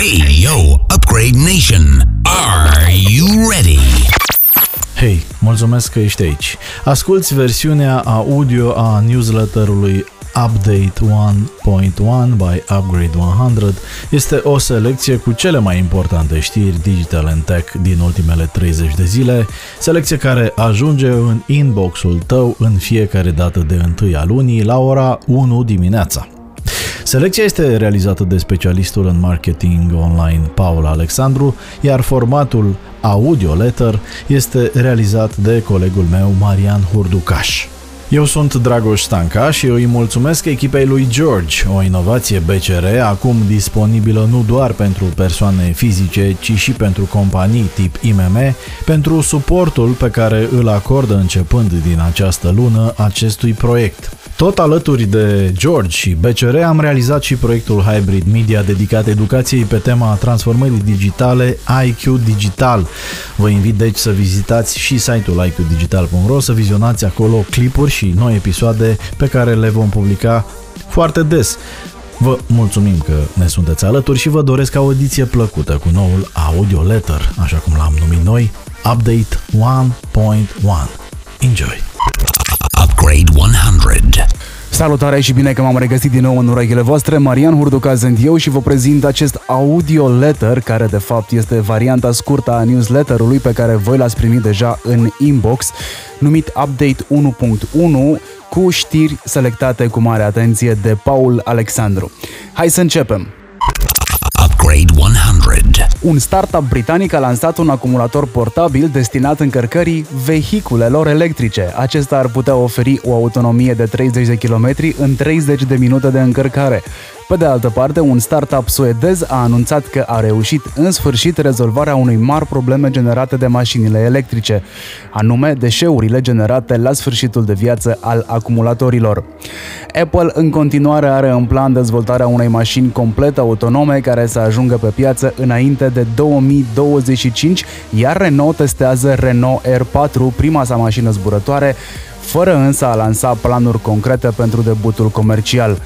Hey, yo, Upgrade Nation, are you ready? Hei, mulțumesc că ești aici. Asculți versiunea audio a newsletterului Update 1.1 by Upgrade 100 este o selecție cu cele mai importante știri digital and tech din ultimele 30 de zile, selecție care ajunge în inboxul tău în fiecare dată de 1 a lunii la ora 1 dimineața. Selecția este realizată de specialistul în marketing online Paul Alexandru, iar formatul audio letter este realizat de colegul meu Marian Hurducaș. Eu sunt Dragoș Stanca și îi mulțumesc echipei lui George, o inovație BCR acum disponibilă nu doar pentru persoane fizice, ci și pentru companii tip IMM, pentru suportul pe care îl acordă începând din această lună acestui proiect. Tot alături de George și BCR am realizat și proiectul Hybrid Media dedicat educației pe tema transformării digitale IQ Digital. Vă invit deci să vizitați și site-ul iqdigital.ro să vizionați acolo clipuri și noi episoade pe care le vom publica foarte des. Vă mulțumim că ne sunteți alături și vă doresc audiție plăcută cu noul audio letter, așa cum l-am numit noi, Update 1.1. Enjoy! Upgrade 100. Salutare și bine că m-am regăsit din nou în urechile voastre. Marian Hurduca sunt eu și vă prezint acest audio letter, care de fapt este varianta scurtă a newsletterului pe care voi l-ați primit deja în inbox, numit Update 1.1 cu știri selectate cu mare atenție de Paul Alexandru. Hai să începem! Upgrade 100. Un startup britanic a lansat un acumulator portabil destinat încărcării vehiculelor electrice. Acesta ar putea oferi o autonomie de 30 de km în 30 de minute de încărcare. Pe de altă parte, un startup suedez a anunțat că a reușit în sfârșit rezolvarea unei mari probleme generate de mașinile electrice, anume deșeurile generate la sfârșitul de viață al acumulatorilor. Apple în continuare are în plan dezvoltarea unei mașini complet autonome care să ajungă pe piață înainte de 2025, iar Renault testează Renault R4, prima sa mașină zburătoare, fără însă a lansa planuri concrete pentru debutul comercial.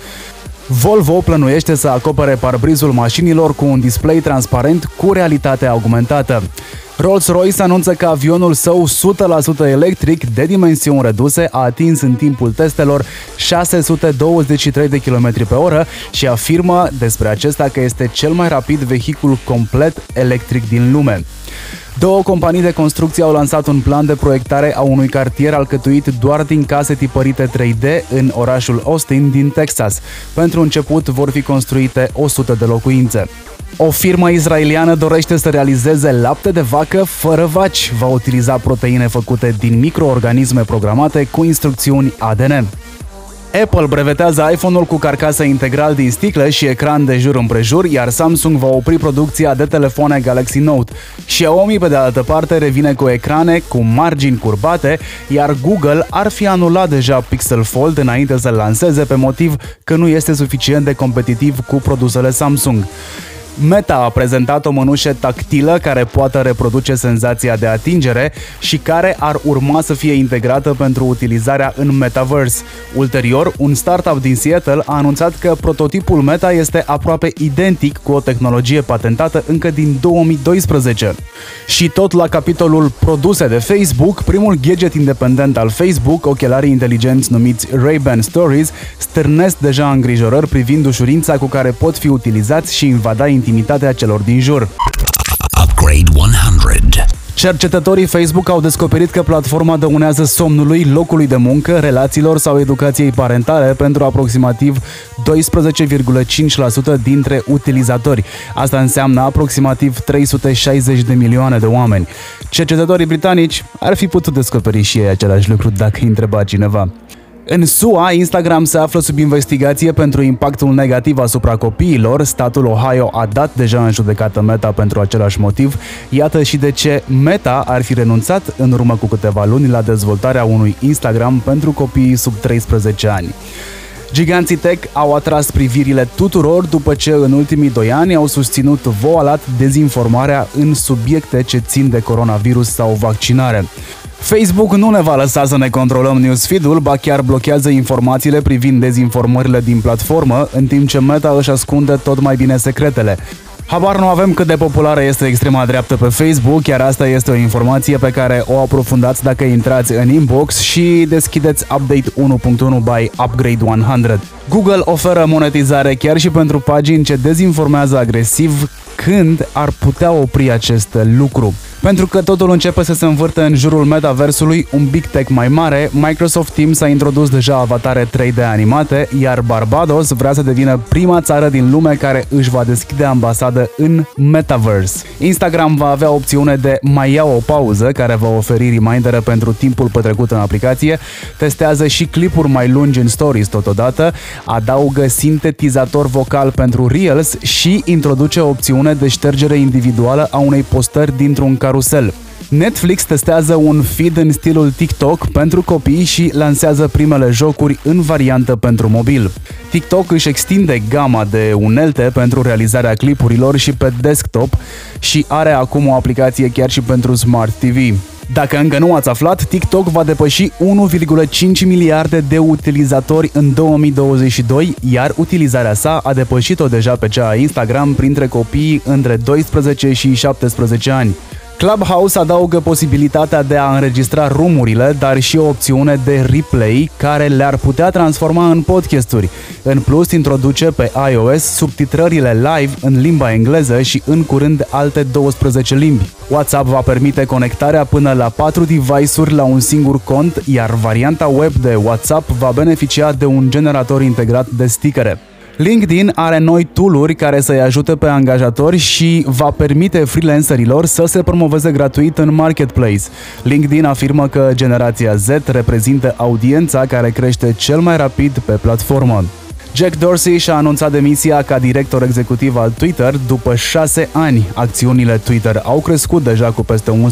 Volvo plănuiește să acopere parbrizul mașinilor cu un display transparent cu realitate augmentată. Rolls-Royce anunță că avionul său 100% electric de dimensiuni reduse a atins în timpul testelor 623 de km pe oră și afirmă despre acesta că este cel mai rapid vehicul complet electric din lume. Două companii de construcție au lansat un plan de proiectare a unui cartier alcătuit doar din case tipărite 3D în orașul Austin din Texas. Pentru început vor fi construite 100 de locuințe. O firmă israeliană dorește să realizeze lapte de vacă fără vaci. Va utiliza proteine făcute din microorganisme programate cu instrucțiuni ADN. Apple brevetează iPhone-ul cu carcasă integral din sticlă și ecran de jur împrejur, iar Samsung va opri producția de telefoane Galaxy Note. Xiaomi, pe de altă parte, revine cu ecrane cu margini curbate, iar Google ar fi anulat deja Pixel Fold înainte să-l lanseze pe motiv că nu este suficient de competitiv cu produsele Samsung. Meta a prezentat o mănușă tactilă care poate reproduce senzația de atingere și care ar urma să fie integrată pentru utilizarea în Metaverse. Ulterior, un startup din Seattle a anunțat că prototipul Meta este aproape identic cu o tehnologie patentată încă din 2012. Și tot la capitolul produse de Facebook, primul gadget independent al Facebook, ochelarii inteligenți numiți Ray-Ban Stories, stârnesc deja îngrijorări privind ușurința cu care pot fi utilizați și invada intimitatea celor din jur. Upgrade 100. Cercetătorii Facebook au descoperit că platforma dăunează somnului, locului de muncă, relațiilor sau educației parentale pentru aproximativ 12,5% dintre utilizatori. Asta înseamnă aproximativ 360 de milioane de oameni. Cercetătorii britanici ar fi putut descoperi și ei același lucru dacă îi întreba cineva. În SUA, Instagram se află sub investigație pentru impactul negativ asupra copiilor. Statul Ohio a dat deja în judecată Meta pentru același motiv. Iată și de ce Meta ar fi renunțat în urmă cu câteva luni la dezvoltarea unui Instagram pentru copiii sub 13 ani. Giganții tech au atras privirile tuturor după ce în ultimii doi ani au susținut voalat dezinformarea în subiecte ce țin de coronavirus sau vaccinare. Facebook nu ne va lăsa să ne controlăm newsfeed-ul, ba chiar blochează informațiile privind dezinformările din platformă, în timp ce Meta își ascunde tot mai bine secretele. Habar nu avem cât de populară este extrema dreaptă pe Facebook, iar asta este o informație pe care o aprofundați dacă intrați în inbox și deschideți Update 1.1 by Upgrade 100. Google oferă monetizare chiar și pentru pagini ce dezinformează agresiv când ar putea opri acest lucru. Pentru că totul începe să se învârte în jurul metaversului, un big tech mai mare, Microsoft Teams a introdus deja avatare 3D animate, iar Barbados vrea să devină prima țară din lume care își va deschide ambasadă în metaverse. Instagram va avea opțiune de mai ia o pauză, care va oferi remindere pentru timpul petrecut în aplicație, testează și clipuri mai lungi în stories totodată, adaugă sintetizator vocal pentru Reels și introduce opțiune de ștergere individuală a unei postări dintr-un carusel. Netflix testează un feed în stilul TikTok pentru copii și lansează primele jocuri în variantă pentru mobil. TikTok își extinde gama de unelte pentru realizarea clipurilor și pe desktop și are acum o aplicație chiar și pentru Smart TV. Dacă încă nu ați aflat, TikTok va depăși 1,5 miliarde de utilizatori în 2022, iar utilizarea sa a depășit-o deja pe cea a Instagram printre copiii între 12 și 17 ani. Clubhouse adaugă posibilitatea de a înregistra rumurile, dar și o opțiune de replay care le-ar putea transforma în podcasturi. În plus, introduce pe iOS subtitrările live în limba engleză și în curând alte 12 limbi. WhatsApp va permite conectarea până la 4 device-uri la un singur cont, iar varianta web de WhatsApp va beneficia de un generator integrat de stickere. LinkedIn are noi tooluri care să-i ajute pe angajatori și va permite freelancerilor să se promoveze gratuit în marketplace. LinkedIn afirmă că generația Z reprezintă audiența care crește cel mai rapid pe platformă. Jack Dorsey și-a anunțat demisia ca director executiv al Twitter după șase ani. Acțiunile Twitter au crescut deja cu peste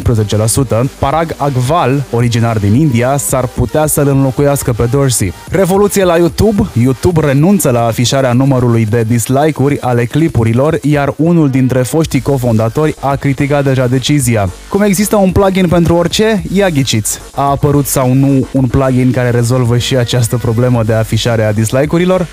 11%. Parag Agval, originar din India, s-ar putea să-l înlocuiască pe Dorsey. Revoluție la YouTube. YouTube renunță la afișarea numărului de dislike-uri ale clipurilor, iar unul dintre foștii cofondatori a criticat deja decizia. Cum există un plugin pentru orice, ia ghiciți. A apărut sau nu un plugin care rezolvă și această problemă de afișare a dislike-urilor?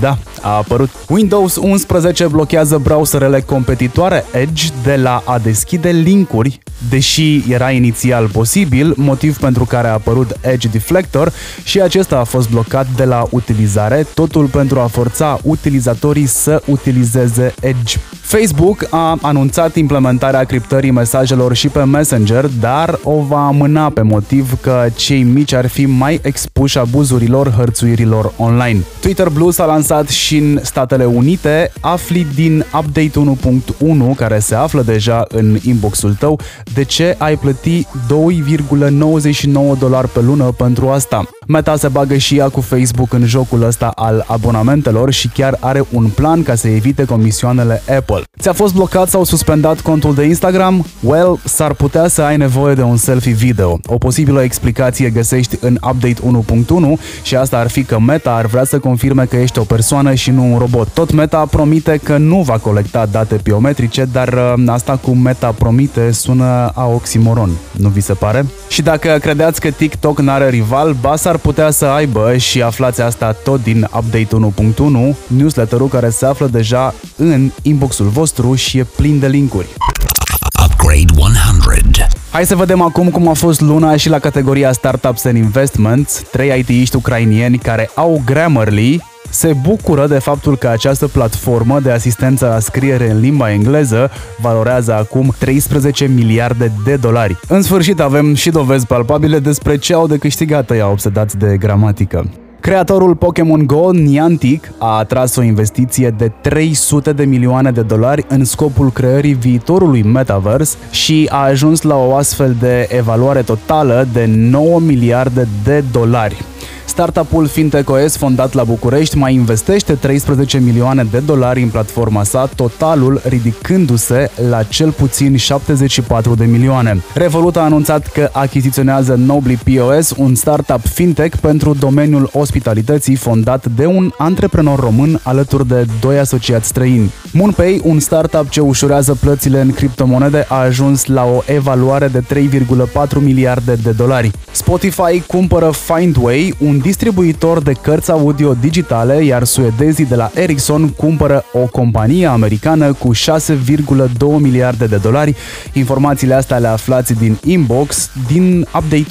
Da, a apărut. Windows 11 blochează browserele competitoare Edge de la a deschide linkuri, deși era inițial posibil, motiv pentru care a apărut Edge Deflector și acesta a fost blocat de la utilizare, totul pentru a forța utilizatorii să utilizeze Edge. Facebook a anunțat implementarea criptării mesajelor și pe Messenger, dar o va amâna pe motiv că cei mici ar fi mai expuși abuzurilor hărțuirilor online. Twitter Blue s-a lansat și în Statele Unite, afli din Update 1.1, care se află deja în inboxul tău, de ce ai plăti 2,99 dolari pe lună pentru asta. Meta se bagă și ea cu Facebook în jocul ăsta al abonamentelor și chiar are un plan ca să evite comisioanele Apple. Ți-a fost blocat sau suspendat contul de Instagram? Well, s-ar putea să ai nevoie de un selfie video. O posibilă explicație găsești în Update 1.1 și asta ar fi că Meta ar vrea să confirme că ești o persoană și nu un robot. Tot Meta promite că nu va colecta date biometrice, dar uh, asta cu Meta promite sună a oximoron, nu vi se pare? Și dacă credeați că TikTok n-are rival, ba s-ar putea să aibă și aflați asta tot din Update 1.1, newsletterul care se află deja în inboxul vostru și e plin de linkuri. Upgrade 100. Hai să vedem acum cum a fost luna și la categoria Startups and Investments. Trei IT-iști ucrainieni care au Grammarly se bucură de faptul că această platformă de asistență la scriere în limba engleză valorează acum 13 miliarde de dolari. În sfârșit avem și dovezi palpabile despre ce au de câștigat ăia obsedați de gramatică. Creatorul Pokémon Go, Niantic, a atras o investiție de 300 de milioane de dolari în scopul creării viitorului Metaverse și a ajuns la o astfel de evaluare totală de 9 miliarde de dolari. Startup-ul FintechOS, fondat la București, mai investește 13 milioane de dolari în platforma sa, totalul ridicându-se la cel puțin 74 de milioane. Revolut a anunțat că achiziționează Nobly POS, un startup fintech pentru domeniul ospitalității fondat de un antreprenor român alături de doi asociați străini. MoonPay, un startup ce ușurează plățile în criptomonede, a ajuns la o evaluare de 3,4 miliarde de dolari. Spotify cumpără Findway, un distribuitor de cărți audio digitale, iar suedezii de la Ericsson cumpără o companie americană cu 6,2 miliarde de dolari. Informațiile astea le aflați din inbox, din update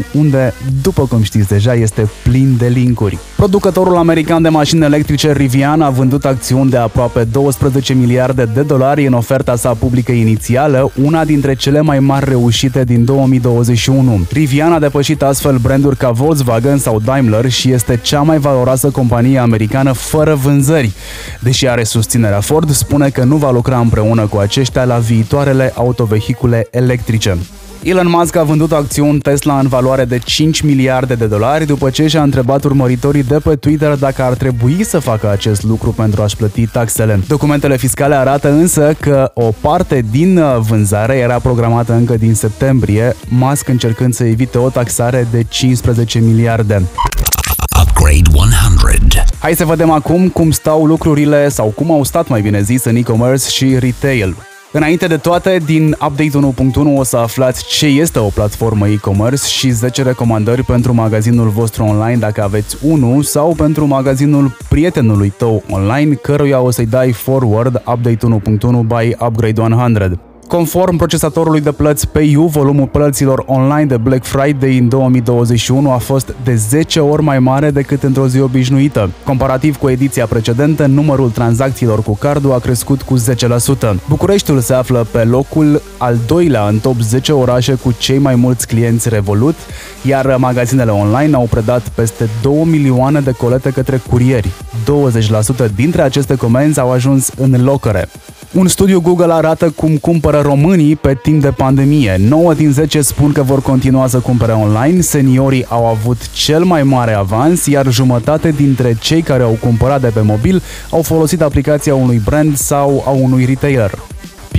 1.1, unde, după cum știți deja, este plin de linkuri. Producătorul american de mașini electrice Rivian a vândut acțiuni de aproape 12 miliarde de dolari în oferta sa publică inițială, una dintre cele mai mari reușite din 2021. Rivian a depășit astfel branduri ca Volkswagen sau Daimler și este cea mai valoroasă companie americană fără vânzări. Deși are susținerea Ford, spune că nu va lucra împreună cu aceștia la viitoarele autovehicule electrice. Elon Musk a vândut acțiuni Tesla în valoare de 5 miliarde de dolari după ce și-a întrebat urmăritorii de pe Twitter dacă ar trebui să facă acest lucru pentru a-și plăti taxele. Documentele fiscale arată însă că o parte din uh, vânzare era programată încă din septembrie, Musk încercând să evite o taxare de 15 miliarde. Upgrade 100. Hai să vedem acum cum stau lucrurile sau cum au stat mai bine zis în e-commerce și retail. Înainte de toate, din Update 1.1 o să aflați ce este o platformă e-commerce și 10 recomandări pentru magazinul vostru online dacă aveți unul sau pentru magazinul prietenului tău online căruia o să-i dai forward Update 1.1 by Upgrade 100. Conform procesatorului de plăți PayU, volumul plăților online de Black Friday în 2021 a fost de 10 ori mai mare decât într-o zi obișnuită. Comparativ cu ediția precedentă, numărul tranzacțiilor cu cardul a crescut cu 10%. Bucureștiul se află pe locul al doilea în top 10 orașe cu cei mai mulți clienți Revolut, iar magazinele online au predat peste 2 milioane de colete către curieri. 20% dintre aceste comenzi au ajuns în locăre. Un studiu Google arată cum cumpără românii pe timp de pandemie. 9 din 10 spun că vor continua să cumpere online, seniorii au avut cel mai mare avans, iar jumătate dintre cei care au cumpărat de pe mobil au folosit aplicația unui brand sau a unui retailer.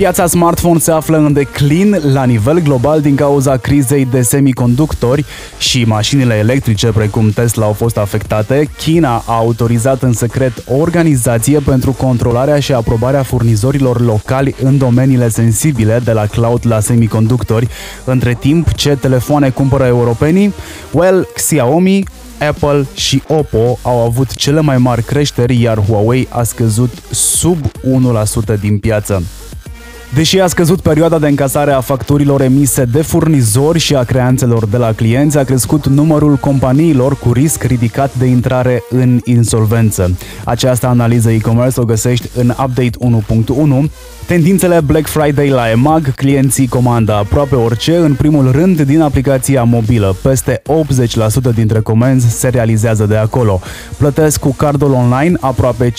Piața smartphone se află în declin la nivel global din cauza crizei de semiconductori și mașinile electrice precum Tesla au fost afectate. China a autorizat în secret o organizație pentru controlarea și aprobarea furnizorilor locali în domeniile sensibile de la cloud la semiconductori. Între timp, ce telefoane cumpără europenii? Well, Xiaomi, Apple și Oppo au avut cele mai mari creșteri, iar Huawei a scăzut sub 1% din piață. Deși a scăzut perioada de încasare a facturilor emise de furnizori și a creanțelor de la clienți, a crescut numărul companiilor cu risc ridicat de intrare în insolvență. Această analiză e-commerce o găsești în Update 1.1. Tendințele Black Friday la EMAG, clienții comandă aproape orice, în primul rând din aplicația mobilă. Peste 80% dintre comenzi se realizează de acolo. Plătesc cu cardul online, aproape 57%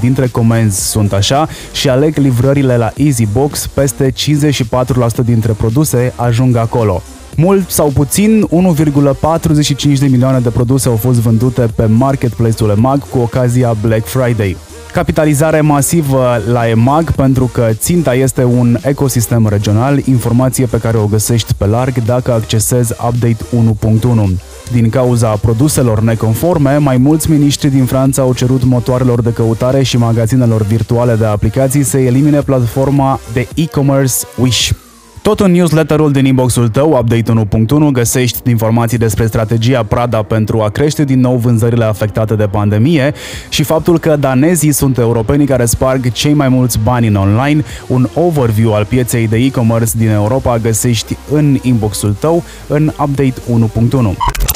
dintre comenzi sunt așa și aleg livrările la EasyBox, peste 54% dintre produse ajung acolo. Mult sau puțin, 1,45 de milioane de produse au fost vândute pe marketplace-ul EMAG cu ocazia Black Friday. Capitalizare masivă la EMAG pentru că ținta este un ecosistem regional, informație pe care o găsești pe larg dacă accesezi Update 1.1. Din cauza produselor neconforme, mai mulți miniștri din Franța au cerut motoarelor de căutare și magazinelor virtuale de aplicații să elimine platforma de e-commerce Wish. Tot în newsletterul din inboxul tău, Update 1.1, găsești informații despre strategia Prada pentru a crește din nou vânzările afectate de pandemie și faptul că danezii sunt europenii care sparg cei mai mulți bani în online. Un overview al pieței de e-commerce din Europa găsești în inboxul tău în Update 1.1.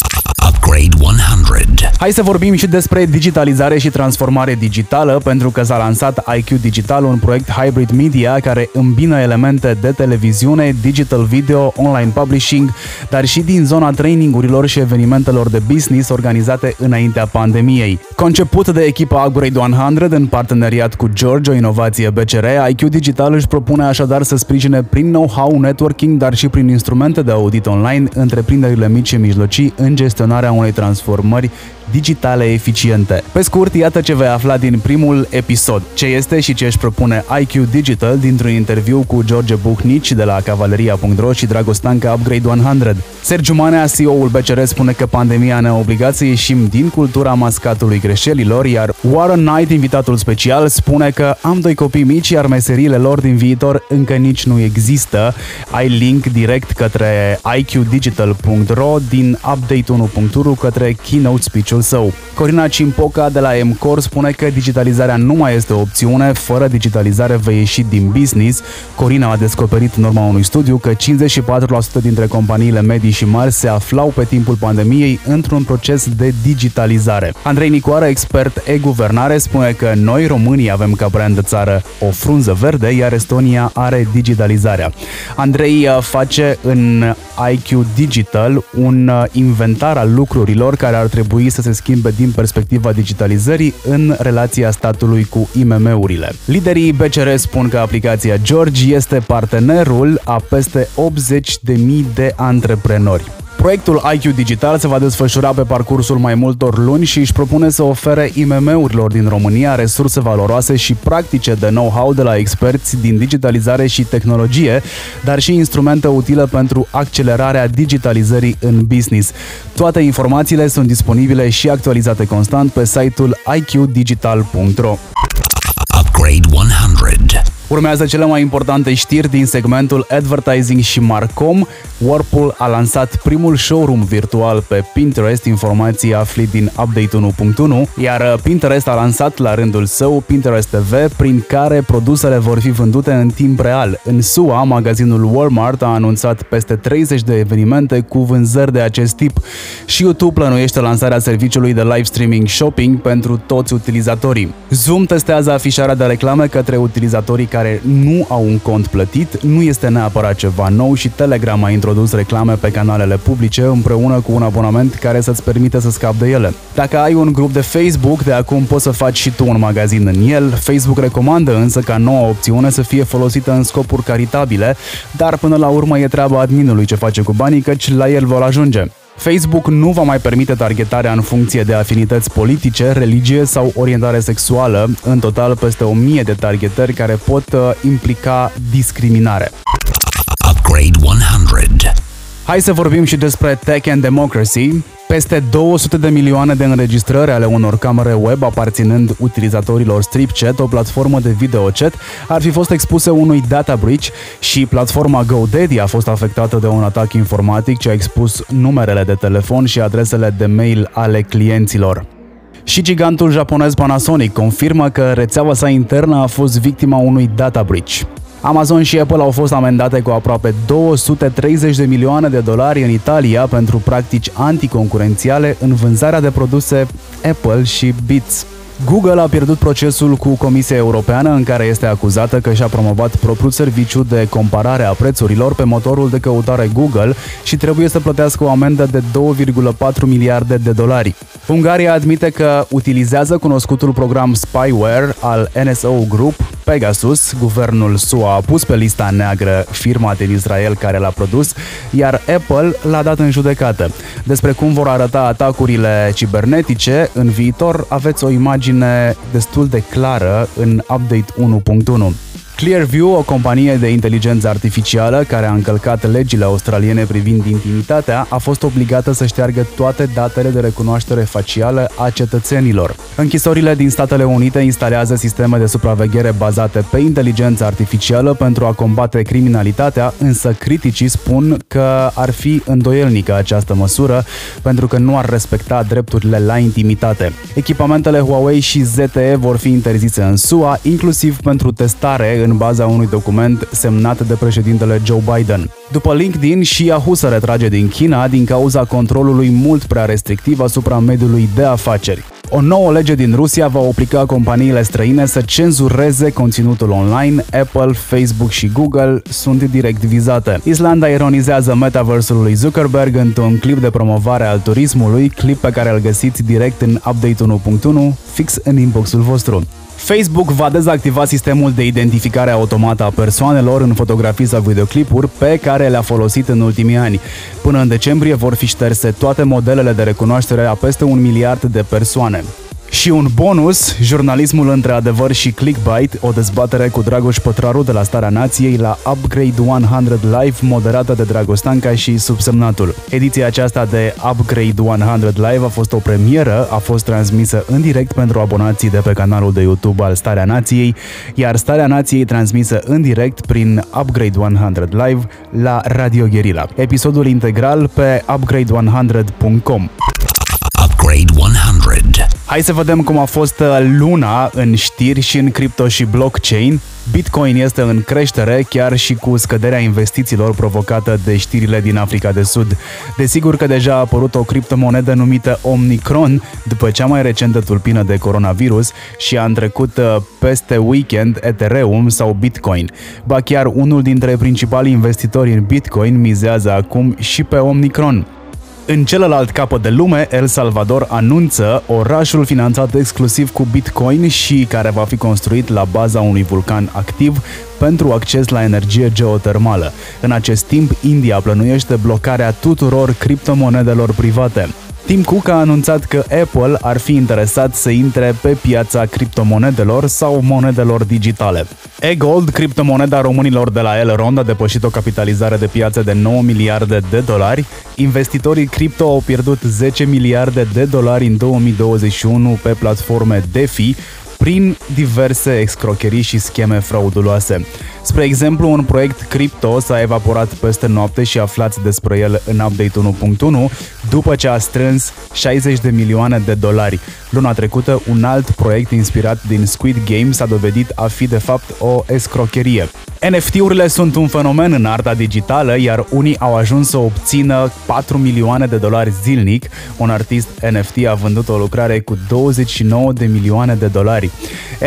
Upgrade 100. Hai să vorbim și despre digitalizare și transformare digitală, pentru că s-a lansat IQ Digital, un proiect hybrid media care îmbină elemente de televiziune, digital video, online publishing, dar și din zona trainingurilor și evenimentelor de business organizate înaintea pandemiei. Conceput de echipa Upgrade 100 în parteneriat cu George, o inovație BCR, IQ Digital își propune așadar să sprijine prin know-how, networking, dar și prin instrumente de audit online întreprinderile mici și mijlocii în gestionarea unei transformări digitale eficiente. Pe scurt, iată ce vei afla din primul episod. Ce este și ce își propune IQ Digital dintr-un interviu cu George Buhnici de la Cavaleria.ro și Dragostanca Upgrade 100. Sergiu Manea, CEO-ul BCR, spune că pandemia ne-a obligat să ieșim din cultura mascatului greșelilor, iar Warren Knight, invitatul special, spune că am doi copii mici, iar meseriile lor din viitor încă nici nu există. Ai link direct către iqdigital.ro din update 1.ru către keynote speech-ul său. Corina Cimpoca de la MCOR spune că digitalizarea nu mai este o opțiune, fără digitalizare vei ieși din business. Corina a descoperit în urma unui studiu că 54% dintre companiile medii și mari se aflau pe timpul pandemiei într-un proces de digitalizare. Andrei Nicoară, expert e-guvernare, spune că noi românii avem ca brand de țară o frunză verde, iar Estonia are digitalizarea. Andrei uh, face în IQ Digital un uh, inventar al lucrurilor care ar trebui să se schimbe din perspectiva digitalizării în relația statului cu IMM-urile. Liderii BCR spun că aplicația George este partenerul a peste 80.000 de antreprenori. Proiectul IQ Digital se va desfășura pe parcursul mai multor luni și își propune să ofere IMM-urilor din România resurse valoroase și practice de know-how de la experți din digitalizare și tehnologie, dar și instrumente utile pentru accelerarea digitalizării în business. Toate informațiile sunt disponibile și actualizate constant pe site-ul iqdigital.ro. Upgrade 100. Urmează cele mai importante știri din segmentul Advertising și Marcom. Whirlpool a lansat primul showroom virtual pe Pinterest, informații afli din Update 1.1, iar Pinterest a lansat la rândul său Pinterest TV, prin care produsele vor fi vândute în timp real. În SUA, magazinul Walmart a anunțat peste 30 de evenimente cu vânzări de acest tip și YouTube plănuiește lansarea serviciului de live streaming shopping pentru toți utilizatorii. Zoom testează afișarea de reclame către utilizatorii care care nu au un cont plătit, nu este neapărat ceva nou și Telegram a introdus reclame pe canalele publice împreună cu un abonament care să-ți permite să scapi de ele. Dacă ai un grup de Facebook, de acum poți să faci și tu un magazin în el. Facebook recomandă însă ca noua opțiune să fie folosită în scopuri caritabile, dar până la urmă e treaba adminului ce face cu banii, căci la el vor ajunge. Facebook nu va mai permite targetarea în funcție de afinități politice, religie sau orientare sexuală, în total peste 1000 de targetări care pot uh, implica discriminare. Upgrade 100. Hai să vorbim și despre Tech and Democracy. Peste 200 de milioane de înregistrări ale unor camere web aparținând utilizatorilor StripChat, o platformă de video chat, ar fi fost expuse unui data breach și platforma GoDaddy a fost afectată de un atac informatic ce a expus numerele de telefon și adresele de mail ale clienților. Și gigantul japonez Panasonic confirmă că rețeaua sa internă a fost victima unui data breach. Amazon și Apple au fost amendate cu aproape 230 de milioane de dolari în Italia pentru practici anticoncurențiale în vânzarea de produse Apple și Beats. Google a pierdut procesul cu Comisia Europeană în care este acuzată că și-a promovat propriul serviciu de comparare a prețurilor pe motorul de căutare Google și trebuie să plătească o amendă de 2,4 miliarde de dolari. Ungaria admite că utilizează cunoscutul program spyware al NSO Group, Pegasus. Guvernul SUA a pus pe lista neagră firma din Israel care l-a produs, iar Apple l-a dat în judecată. Despre cum vor arăta atacurile cibernetice în viitor aveți o imagine destul de clară în Update 1.1. Clearview, o companie de inteligență artificială care a încălcat legile australiene privind intimitatea, a fost obligată să șteargă toate datele de recunoaștere facială a cetățenilor. Închisorile din Statele Unite instalează sisteme de supraveghere bazate pe inteligență artificială pentru a combate criminalitatea, însă criticii spun că ar fi îndoielnică această măsură pentru că nu ar respecta drepturile la intimitate. Echipamentele Huawei și ZTE vor fi interzise în SUA, inclusiv pentru testare în baza unui document semnat de președintele Joe Biden. După LinkedIn și Yahoo se retrage din China din cauza controlului mult prea restrictiv asupra mediului de afaceri. O nouă lege din Rusia va obliga companiile străine să cenzureze conținutul online. Apple, Facebook și Google sunt direct vizate. Islanda ironizează metaversul lui Zuckerberg într-un clip de promovare al turismului, clip pe care îl găsiți direct în Update 1.1, fix în inboxul vostru. Facebook va dezactiva sistemul de identificare automată a persoanelor în fotografii sau videoclipuri pe care le-a folosit în ultimii ani. Până în decembrie vor fi șterse toate modelele de recunoaștere a peste un miliard de persoane. Și un bonus, jurnalismul între adevăr și clickbait, o dezbatere cu Dragoș Pătraru de la Starea Nației la Upgrade 100 Live, moderată de Dragostanca și subsemnatul. Ediția aceasta de Upgrade 100 Live a fost o premieră, a fost transmisă în direct pentru abonații de pe canalul de YouTube al Starea Nației, iar Starea Nației transmisă în direct prin Upgrade 100 Live la Radio Guerilla. Episodul integral pe upgrade100.com. Upgrade 100. Hai să vedem cum a fost uh, luna în știri și în cripto și blockchain. Bitcoin este în creștere, chiar și cu scăderea investițiilor provocată de știrile din Africa de Sud. Desigur că deja a apărut o criptomonedă numită Omicron, după cea mai recentă tulpină de coronavirus și a întrecut uh, peste weekend Ethereum sau Bitcoin. Ba chiar unul dintre principalii investitori în Bitcoin mizează acum și pe Omicron. În celălalt capăt de lume, El Salvador anunță orașul finanțat exclusiv cu Bitcoin și care va fi construit la baza unui vulcan activ pentru acces la energie geotermală. În acest timp, India plănuiește blocarea tuturor criptomonedelor private. Tim Cook a anunțat că Apple ar fi interesat să intre pe piața criptomonedelor sau monedelor digitale. E-Gold, criptomoneda românilor de la Elrond, a depășit o capitalizare de piață de 9 miliarde de dolari. Investitorii cripto au pierdut 10 miliarde de dolari în 2021 pe platforme DeFi, prin diverse excrocherii și scheme frauduloase. Spre exemplu, un proiect cripto s-a evaporat peste noapte și aflați despre el în update 1.1 după ce a strâns 60 de milioane de dolari. Luna trecută, un alt proiect inspirat din Squid Game s-a dovedit a fi de fapt o escrocherie. NFT-urile sunt un fenomen în arta digitală, iar unii au ajuns să obțină 4 milioane de dolari zilnic. Un artist NFT a vândut o lucrare cu 29 de milioane de dolari.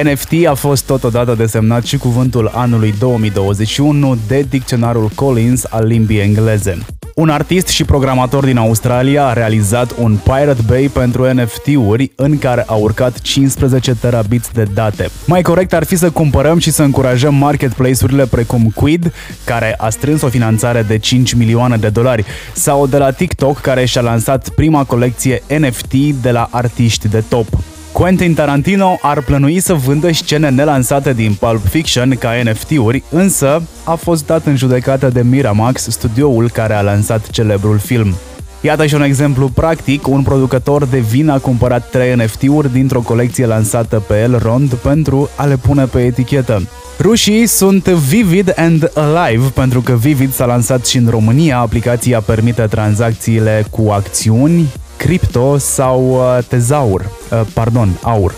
NFT a fost totodată desemnat și cuvântul anului 2021 de dicționarul Collins al limbii engleze. Un artist și programator din Australia a realizat un Pirate Bay pentru NFT-uri în care a urcat 15 terabits de date. Mai corect ar fi să cumpărăm și să încurajăm marketplace-urile precum Quid, care a strâns o finanțare de 5 milioane de dolari, sau de la TikTok, care și-a lansat prima colecție NFT de la artiști de top. Quentin Tarantino ar plănui să vândă scene nelansate din Pulp Fiction ca NFT-uri, însă a fost dat în judecată de Miramax, studioul care a lansat celebrul film. Iată și un exemplu practic, un producător de vin a cumpărat 3 NFT-uri dintr-o colecție lansată pe Elrond pentru a le pune pe etichetă. Rușii sunt Vivid and Alive pentru că Vivid s-a lansat și în România. Aplicația permite tranzacțiile cu acțiuni, cripto sau uh, tezaur, uh, pardon, aur.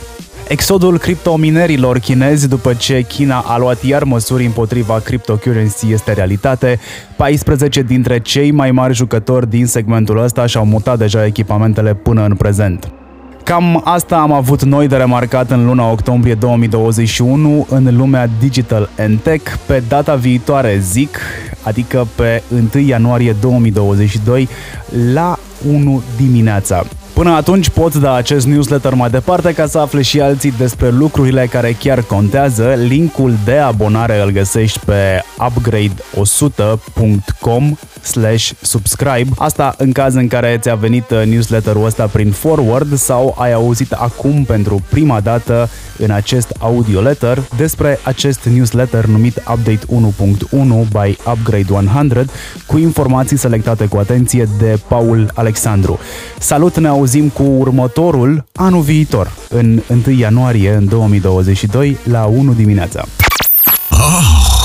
Exodul criptominerilor chinezi după ce China a luat iar măsuri împotriva cryptocurrency este realitate. 14 dintre cei mai mari jucători din segmentul ăsta și-au mutat deja echipamentele până în prezent. Cam asta am avut noi de remarcat în luna octombrie 2021 în lumea digital and tech. Pe data viitoare, zic, adică pe 1 ianuarie 2022, la 1 dimineața. Până atunci poți da acest newsletter mai departe ca să afle și alții despre lucrurile care chiar contează. Linkul de abonare îl găsești pe upgrade100.com slash subscribe. Asta în caz în care ți-a venit uh, newsletterul ăsta prin forward sau ai auzit acum pentru prima dată în acest audio letter despre acest newsletter numit Update 1.1 by Upgrade 100 cu informații selectate cu atenție de Paul Alexandru. Salut, ne auzim cu următorul anul viitor, în 1 ianuarie în 2022 la 1 dimineața. Oh.